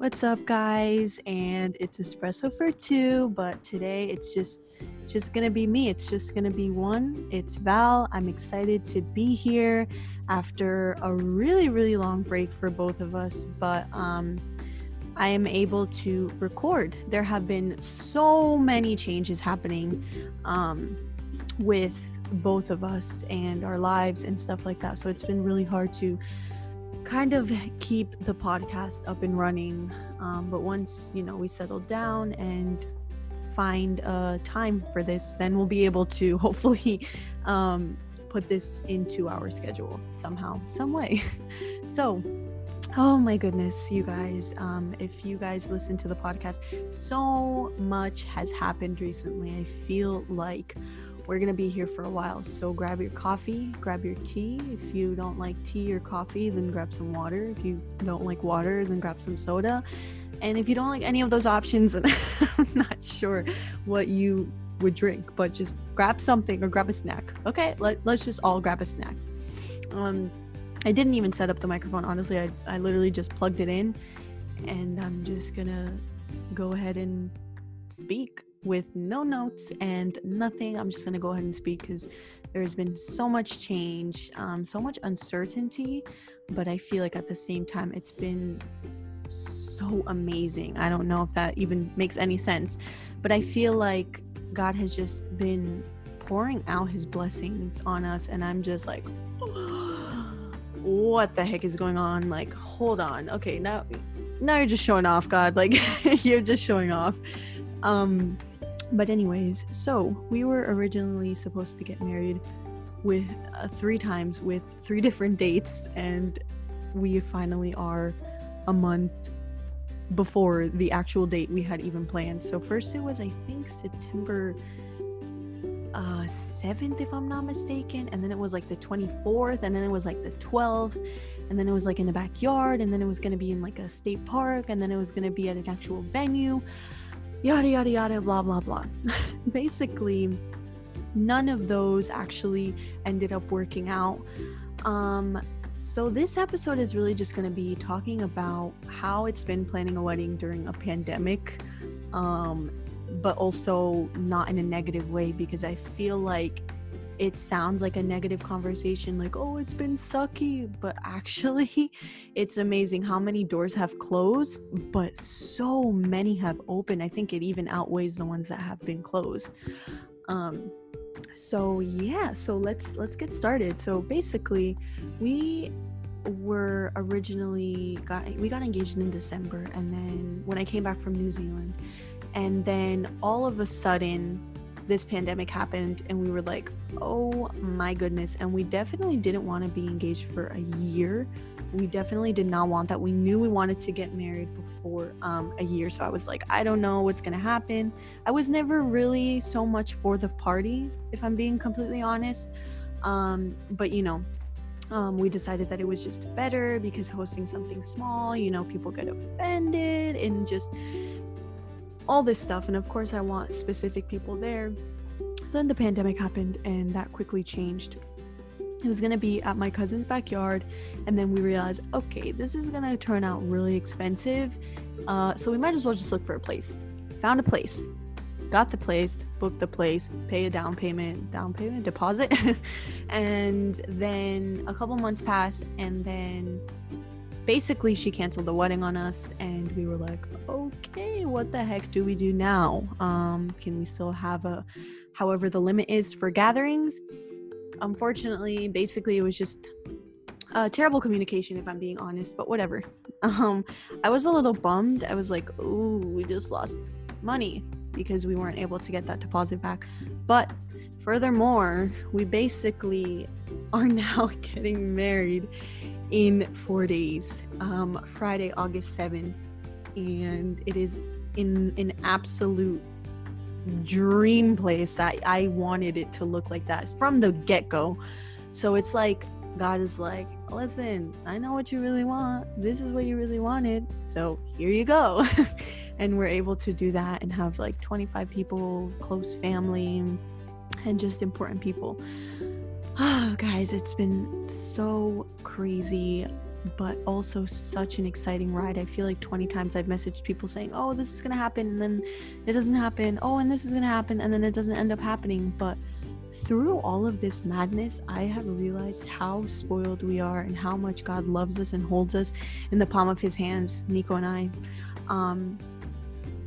What's up, guys? And it's espresso for two, but today it's just just gonna be me. It's just gonna be one. It's Val. I'm excited to be here after a really, really long break for both of us, but um I am able to record. There have been so many changes happening um with both of us and our lives and stuff like that. So it's been really hard to kind of keep the podcast up and running. Um, but once, you know, we settle down and find a time for this, then we'll be able to hopefully um, put this into our schedule somehow, some way. so, oh my goodness, you guys, um, if you guys listen to the podcast, so much has happened recently. I feel like we're going to be here for a while. So grab your coffee, grab your tea. If you don't like tea or coffee, then grab some water. If you don't like water, then grab some soda. And if you don't like any of those options, I'm not sure what you would drink, but just grab something or grab a snack. Okay, Let, let's just all grab a snack. Um, I didn't even set up the microphone. Honestly, I, I literally just plugged it in and I'm just gonna go ahead and speak with no notes and nothing. I'm just going to go ahead and speak because there's been so much change, um, so much uncertainty, but I feel like at the same time, it's been so amazing. I don't know if that even makes any sense, but I feel like God has just been pouring out his blessings on us, and I'm just like, what the heck is going on? Like, hold on. Okay, now now you're just showing off, God. Like you're just showing off. Um but, anyways, so we were originally supposed to get married with uh, three times with three different dates, and we finally are a month before the actual date we had even planned. So, first it was, I think, September uh 7th if i'm not mistaken and then it was like the 24th and then it was like the 12th and then it was like in the backyard and then it was going to be in like a state park and then it was going to be at an actual venue yada yada yada blah blah blah. Basically none of those actually ended up working out. Um so this episode is really just going to be talking about how it's been planning a wedding during a pandemic um but also not in a negative way because i feel like it sounds like a negative conversation like oh it's been sucky but actually it's amazing how many doors have closed but so many have opened. I think it even outweighs the ones that have been closed. Um so yeah so let's let's get started. So basically we were originally got we got engaged in december and then when i came back from new zealand and then all of a sudden this pandemic happened and we were like, oh my goodness. And we definitely didn't want to be engaged for a year. We definitely did not want that. We knew we wanted to get married before um, a year. So I was like, I don't know what's going to happen. I was never really so much for the party, if I'm being completely honest. Um, but you know, um, we decided that it was just better because hosting something small, you know, people get offended and just all this stuff. And of course, I want specific people there. So then the pandemic happened, and that quickly changed. It was gonna be at my cousin's backyard, and then we realized, okay, this is gonna turn out really expensive. Uh, so we might as well just look for a place. Found a place, got the place, booked the place, pay a down payment, down payment, deposit, and then a couple months passed, and then basically she canceled the wedding on us and we were like okay what the heck do we do now? Um can we still have a however the limit is for gatherings? Unfortunately basically it was just uh, terrible communication if i'm being honest but whatever. Um i was a little bummed. I was like oh we just lost money because we weren't able to get that deposit back. But furthermore we basically are now getting married in four days, um, Friday, August 7th. And it is in an absolute dream place that I wanted it to look like that from the get go. So it's like, God is like, listen, I know what you really want. This is what you really wanted. So here you go. and we're able to do that and have like 25 people, close family, and just important people. Oh, guys, it's been so crazy. but also such an exciting ride. I feel like 20 times I've messaged people saying, "Oh, this is going to happen," and then it doesn't happen. "Oh, and this is going to happen," and then it doesn't end up happening. But through all of this madness, I have realized how spoiled we are and how much God loves us and holds us in the palm of his hands, Nico and I. Um,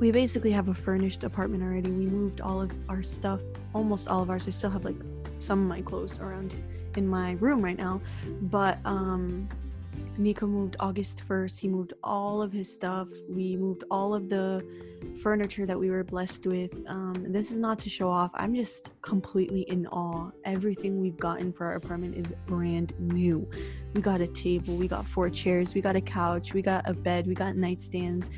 we basically have a furnished apartment already. We moved all of our stuff, almost all of ours. I still have like some of my clothes around in my room right now, but um Nico moved August 1st. He moved all of his stuff. We moved all of the furniture that we were blessed with. Um, this is not to show off. I'm just completely in awe. Everything we've gotten for our apartment is brand new. We got a table, we got four chairs, we got a couch, we got a bed, we got nightstands,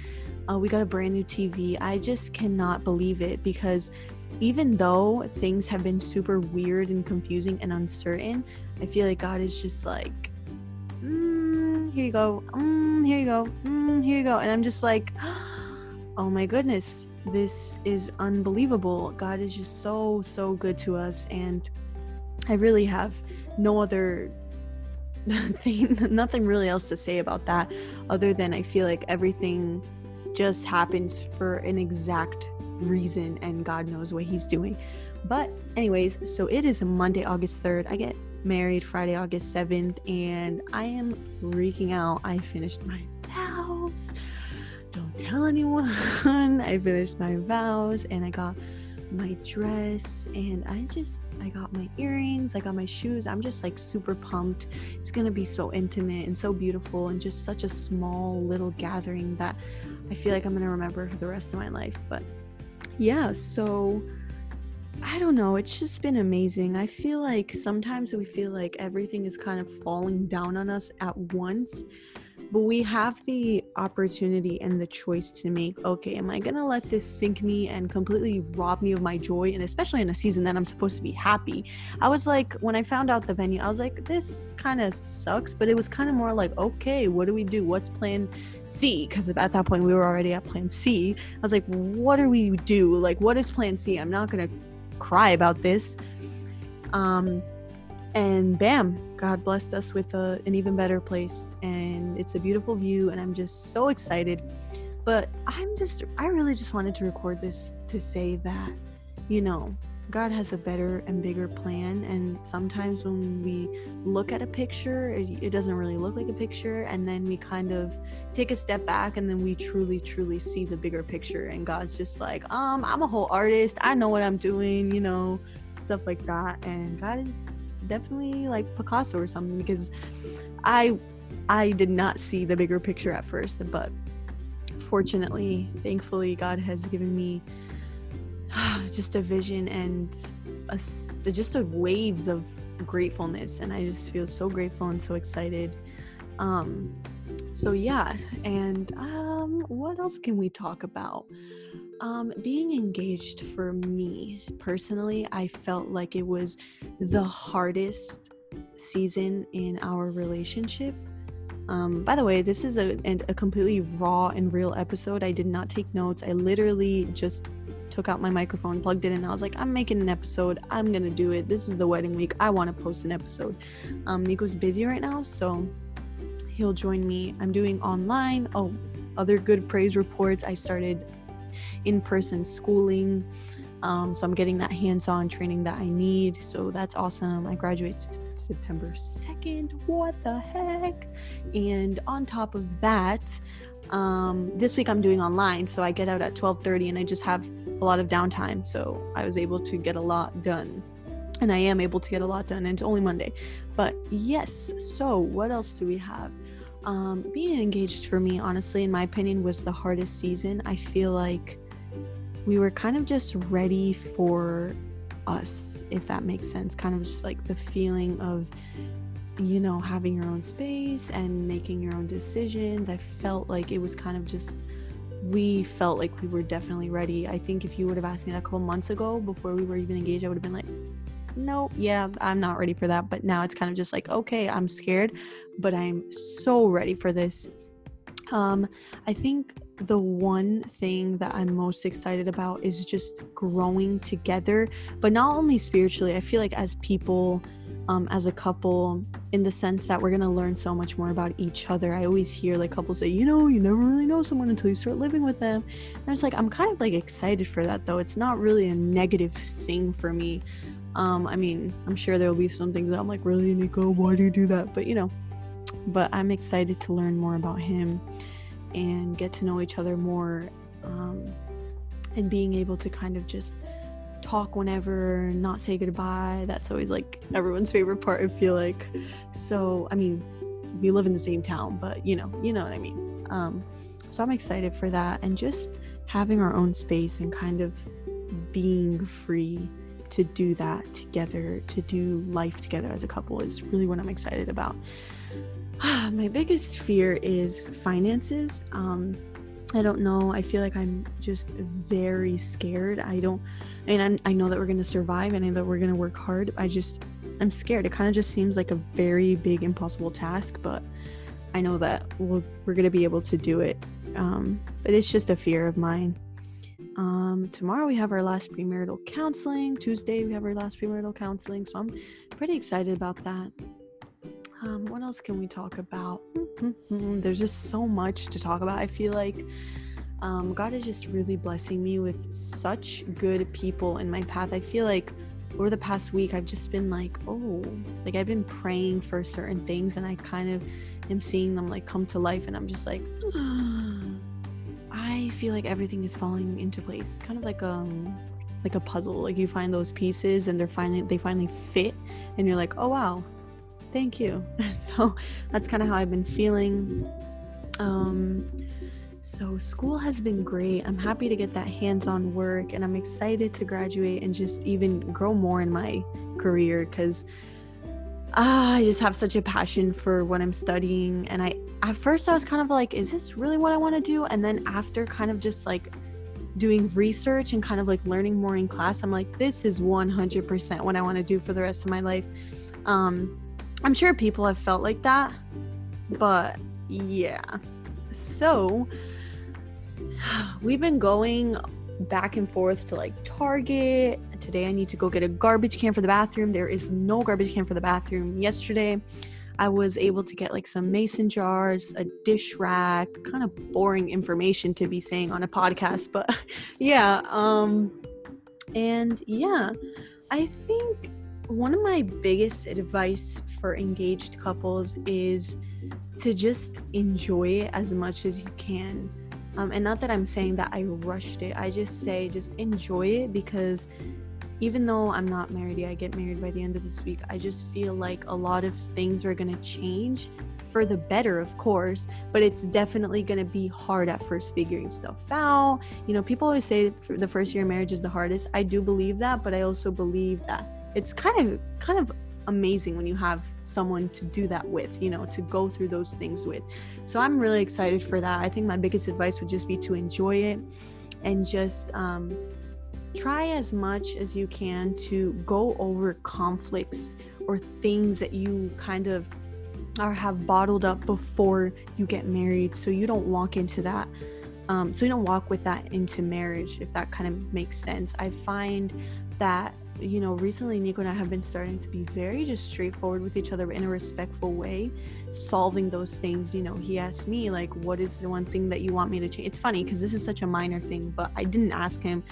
uh, we got a brand new TV. I just cannot believe it because even though things have been super weird and confusing and uncertain, I feel like God is just like, mm, here you go, mm, here you go, mm, here you go. And I'm just like, oh my goodness, this is unbelievable. God is just so, so good to us. And I really have no other thing, nothing really else to say about that other than I feel like everything just happens for an exact reason and God knows what He's doing. But, anyways, so it is Monday, August 3rd. I get married Friday, August 7th, and I am freaking out. I finished my vows. Don't tell anyone. I finished my vows and I got my dress and I just I got my earrings, I got my shoes. I'm just like super pumped. It's going to be so intimate and so beautiful and just such a small little gathering that I feel like I'm going to remember for the rest of my life. But yeah, so I don't know. It's just been amazing. I feel like sometimes we feel like everything is kind of falling down on us at once, but we have the opportunity and the choice to make okay, am I going to let this sink me and completely rob me of my joy? And especially in a season that I'm supposed to be happy. I was like, when I found out the venue, I was like, this kind of sucks, but it was kind of more like, okay, what do we do? What's plan C? Because at that point, we were already at plan C. I was like, what do we do? Like, what is plan C? I'm not going to cry about this. Um, and bam, God blessed us with a, an even better place. And it's a beautiful view, and I'm just so excited. But I'm just, I really just wanted to record this to say that, you know, God has a better and bigger plan. And sometimes when we look at a picture, it, it, doesn't really look like a picture. And then we kind of take a step back and then we truly, truly see the bigger picture. And God's just like, um, I'm a whole artist. I know what I'm doing, you know, stuff like that. And God is definitely like Picasso or something because I I did not see the bigger picture at first, but fortunately, thankfully, God has given me just a vision and a, just a waves of gratefulness and i just feel so grateful and so excited. Um so yeah and um what else can we talk about um being engaged for me personally i felt like it was the hardest season in our relationship um, by the way, this is a, a completely raw and real episode. I did not take notes. I literally just took out my microphone, plugged it in. and I was like, I'm making an episode. I'm gonna do it. This is the wedding week. I want to post an episode. Um, Nico's busy right now, so he'll join me. I'm doing online. Oh, other good praise reports. I started in-person schooling. Um, so I'm getting that hands-on training that I need. So that's awesome. I graduate September 2nd. What the heck? And on top of that, um, this week I'm doing online, so I get out at 12:30, and I just have a lot of downtime. So I was able to get a lot done, and I am able to get a lot done. And it's only Monday, but yes. So what else do we have? Um, being engaged for me, honestly, in my opinion, was the hardest season. I feel like we were kind of just ready for us, if that makes sense. Kind of just like the feeling of you know, having your own space and making your own decisions. I felt like it was kind of just, we felt like we were definitely ready. I think if you would have asked me that a couple months ago before we were even engaged, I would have been like, no, yeah, I'm not ready for that. But now it's kind of just like, okay, I'm scared, but I'm so ready for this. Um, I think the one thing that I'm most excited about is just growing together, but not only spiritually. I feel like as people, um, as a couple in the sense that we're going to learn so much more about each other. I always hear like couples say, you know, you never really know someone until you start living with them. And I was like, I'm kind of like excited for that though. It's not really a negative thing for me. Um, I mean, I'm sure there'll be some things that I'm like, really, Nico, why do you do that? But you know, but I'm excited to learn more about him and get to know each other more um, and being able to kind of just talk whenever, not say goodbye. That's always like everyone's favorite part, I feel like. So, I mean, we live in the same town, but you know, you know what I mean. Um, so I'm excited for that and just having our own space and kind of being free to do that together, to do life together as a couple is really what I'm excited about. My biggest fear is finances. Um, I don't know. I feel like I'm just very scared. I don't, I mean, I'm, i know that we're going to survive and I know that we're going to work hard. I just, I'm scared. It kind of just seems like a very big, impossible task, but I know that we'll, we're going to be able to do it. Um, but it's just a fear of mine. Um, tomorrow we have our last premarital counseling. Tuesday we have our last premarital counseling. So I'm pretty excited about that. Um, what else can we talk about? There's just so much to talk about. I feel like um, God is just really blessing me with such good people in my path. I feel like over the past week, I've just been like, oh, like I've been praying for certain things and I kind of am seeing them like come to life. And I'm just like, feel like everything is falling into place. It's kind of like um like a puzzle. Like you find those pieces and they're finally they finally fit and you're like, "Oh wow, thank you so that's kind of how i've been feeling um so school has been great i'm happy to get that hands-on work and i'm excited to graduate and just even grow more in my career because ah, i just have such a passion for what i'm studying and i at first i was kind of like is this really what i want to do and then after kind of just like doing research and kind of like learning more in class i'm like this is 100% what i want to do for the rest of my life um I'm sure people have felt like that, but yeah. So we've been going back and forth to like Target. Today I need to go get a garbage can for the bathroom. There is no garbage can for the bathroom. Yesterday I was able to get like some mason jars, a dish rack, kind of boring information to be saying on a podcast, but yeah, um and yeah, I think one of my biggest advice for engaged couples is to just enjoy it as much as you can. Um, and not that I'm saying that I rushed it, I just say just enjoy it because even though I'm not married yet, I get married by the end of this week, I just feel like a lot of things are going to change for the better, of course, but it's definitely going to be hard at first figuring stuff out. You know, people always say the first year of marriage is the hardest. I do believe that, but I also believe that it's kind of kind of amazing when you have someone to do that with, you know, to go through those things with. So I'm really excited for that. I think my biggest advice would just be to enjoy it and just um, try as much as you can to go over conflicts or things that you kind of or have bottled up before you get married so you don't walk into that um, so you don't walk with that into marriage if that kind of makes sense i find that you know, recently Nico and I have been starting to be very just straightforward with each other in a respectful way, solving those things. You know, he asked me, like, what is the one thing that you want me to change? It's funny because this is such a minor thing, but I didn't ask him.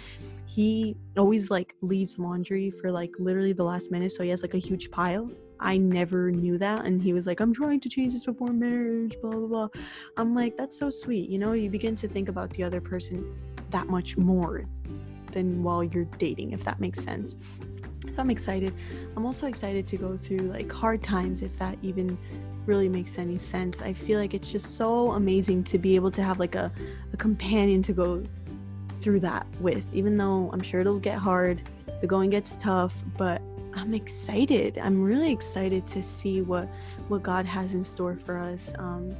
He always like leaves laundry for like literally the last minute, so he has like a huge pile. I never knew that. And he was like, I'm trying to change this before marriage, blah, blah, blah. I'm like, that's so sweet. You know, you begin to think about the other person that much more than while you're dating, if that makes sense. So I'm excited. I'm also excited to go through like hard times, if that even really makes any sense. I feel like it's just so amazing to be able to have like a, a companion to go through that with, even though I'm sure it'll get hard, the going gets tough, but I'm excited. I'm really excited to see what what God has in store for us. Um,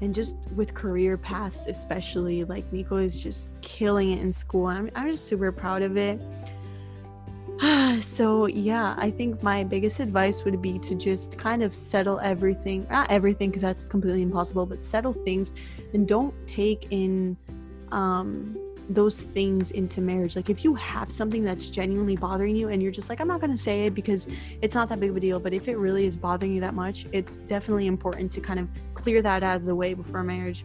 and just with career paths especially like nico is just killing it in school i'm, I'm just super proud of it so yeah i think my biggest advice would be to just kind of settle everything not everything because that's completely impossible but settle things and don't take in um those things into marriage. Like if you have something that's genuinely bothering you and you're just like, I'm not going to say it because it's not that big of a deal, but if it really is bothering you that much, it's definitely important to kind of clear that out of the way before marriage.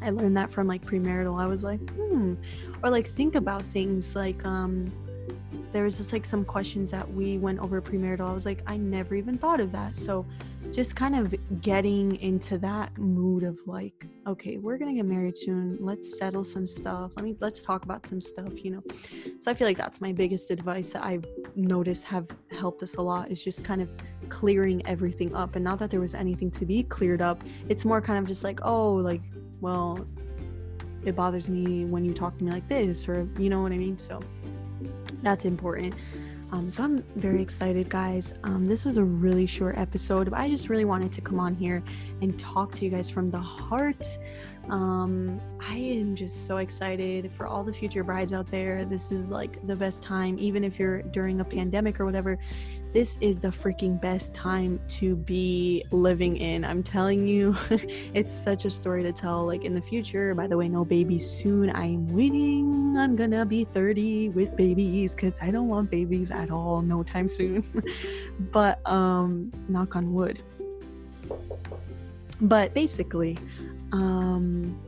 I learned that from like premarital. I was like, hmm. Or like think about things like um there was just like some questions that we went over premarital. I was like, I never even thought of that. So just kind of getting into that mood of like, okay, we're gonna get married soon. Let's settle some stuff. Let me let's talk about some stuff, you know. So I feel like that's my biggest advice that I've noticed have helped us a lot is just kind of clearing everything up. And not that there was anything to be cleared up. It's more kind of just like, oh, like, well, it bothers me when you talk to me like this, or you know what I mean? So that's important. Um, so I'm very excited, guys. Um, this was a really short episode, but I just really wanted to come on here and talk to you guys from the heart. Um, I am just so excited for all the future brides out there. This is like the best time, even if you're during a pandemic or whatever this is the freaking best time to be living in. I'm telling you, it's such a story to tell. Like in the future, by the way, no babies soon. I'm waiting. I'm gonna be 30 with babies because I don't want babies at all, no time soon. but um, knock on wood. But basically, um,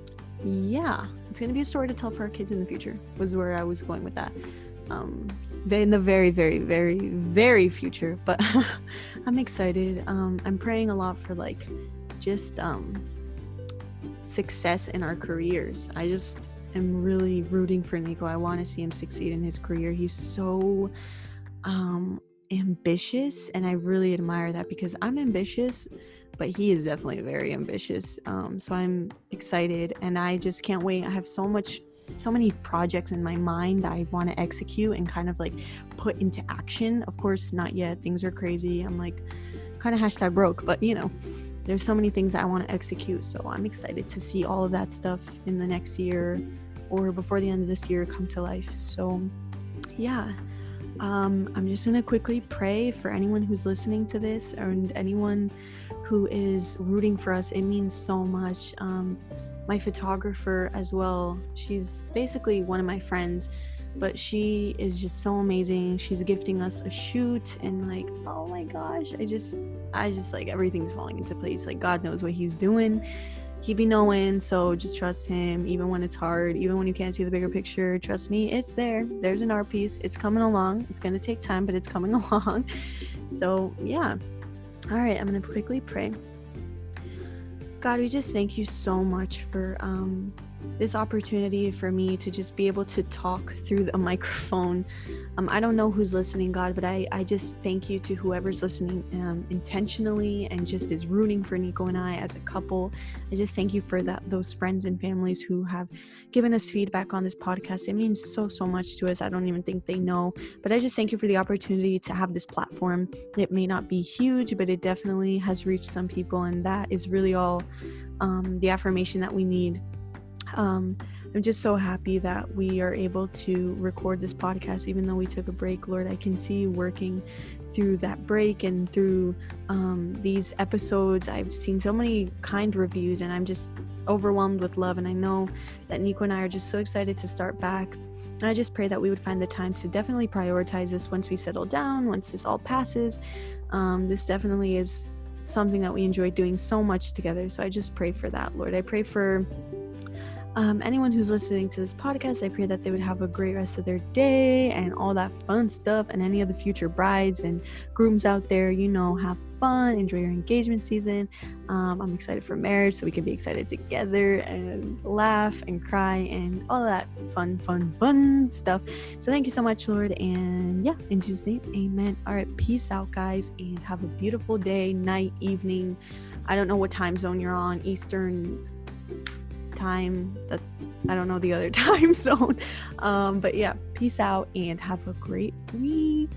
yeah, it's gonna be a story to tell for our kids in the future. Was where I was going with that. Um, in the very very very very future but i'm excited. Um i'm praying a lot for like just um success in our careers. I just am really rooting for nico. I want to see him succeed in his career. He's so um ambitious and i really admire that because i'm ambitious but he is definitely very ambitious. Um so i'm excited and i just can't wait. I have so much so many projects in my mind that I want to execute and kind of like put into action. Of course, not yet. Things are crazy. I'm like kind of hashtag broke, but you know, there's so many things I want to execute. So I'm excited to see all of that stuff in the next year or before the end of this year come to life. So yeah. Um, I'm just gonna quickly pray for anyone who's listening to this and anyone who is rooting for us. It means so much. Um, my photographer as well. She's basically one of my friends, but she is just so amazing. She's gifting us a shoot and like, oh my gosh, I just I just like everything's falling into place. Like God knows what he's doing. He be knowing, so just trust him even when it's hard, even when you can't see the bigger picture. Trust me, it's there. There's an art piece. It's coming along. It's gonna take time, but it's coming along. So yeah. All right, I'm gonna quickly pray. God, we just thank you so much for um, this opportunity for me to just be able to talk through a microphone. Um, I don't know who's listening, God, but I, I just thank you to whoever's listening um, intentionally and just is rooting for Nico and I as a couple. I just thank you for that those friends and families who have given us feedback on this podcast. It means so so much to us. I don't even think they know, but I just thank you for the opportunity to have this platform. It may not be huge, but it definitely has reached some people, and that is really all um, the affirmation that we need um, I'm just so happy that we are able to record this podcast, even though we took a break. Lord, I can see you working through that break and through um, these episodes. I've seen so many kind reviews, and I'm just overwhelmed with love. And I know that Nico and I are just so excited to start back. And I just pray that we would find the time to definitely prioritize this once we settle down, once this all passes. Um, this definitely is something that we enjoy doing so much together. So I just pray for that, Lord. I pray for um, anyone who's listening to this podcast, I pray that they would have a great rest of their day and all that fun stuff. And any of the future brides and grooms out there, you know, have fun, enjoy your engagement season. Um, I'm excited for marriage, so we can be excited together and laugh and cry and all that fun, fun, fun stuff. So thank you so much, Lord. And yeah, in Jesus' name, amen. All right, peace out, guys, and have a beautiful day, night, evening. I don't know what time zone you're on, Eastern time that I don't know the other time zone. Um, but yeah, peace out and have a great week.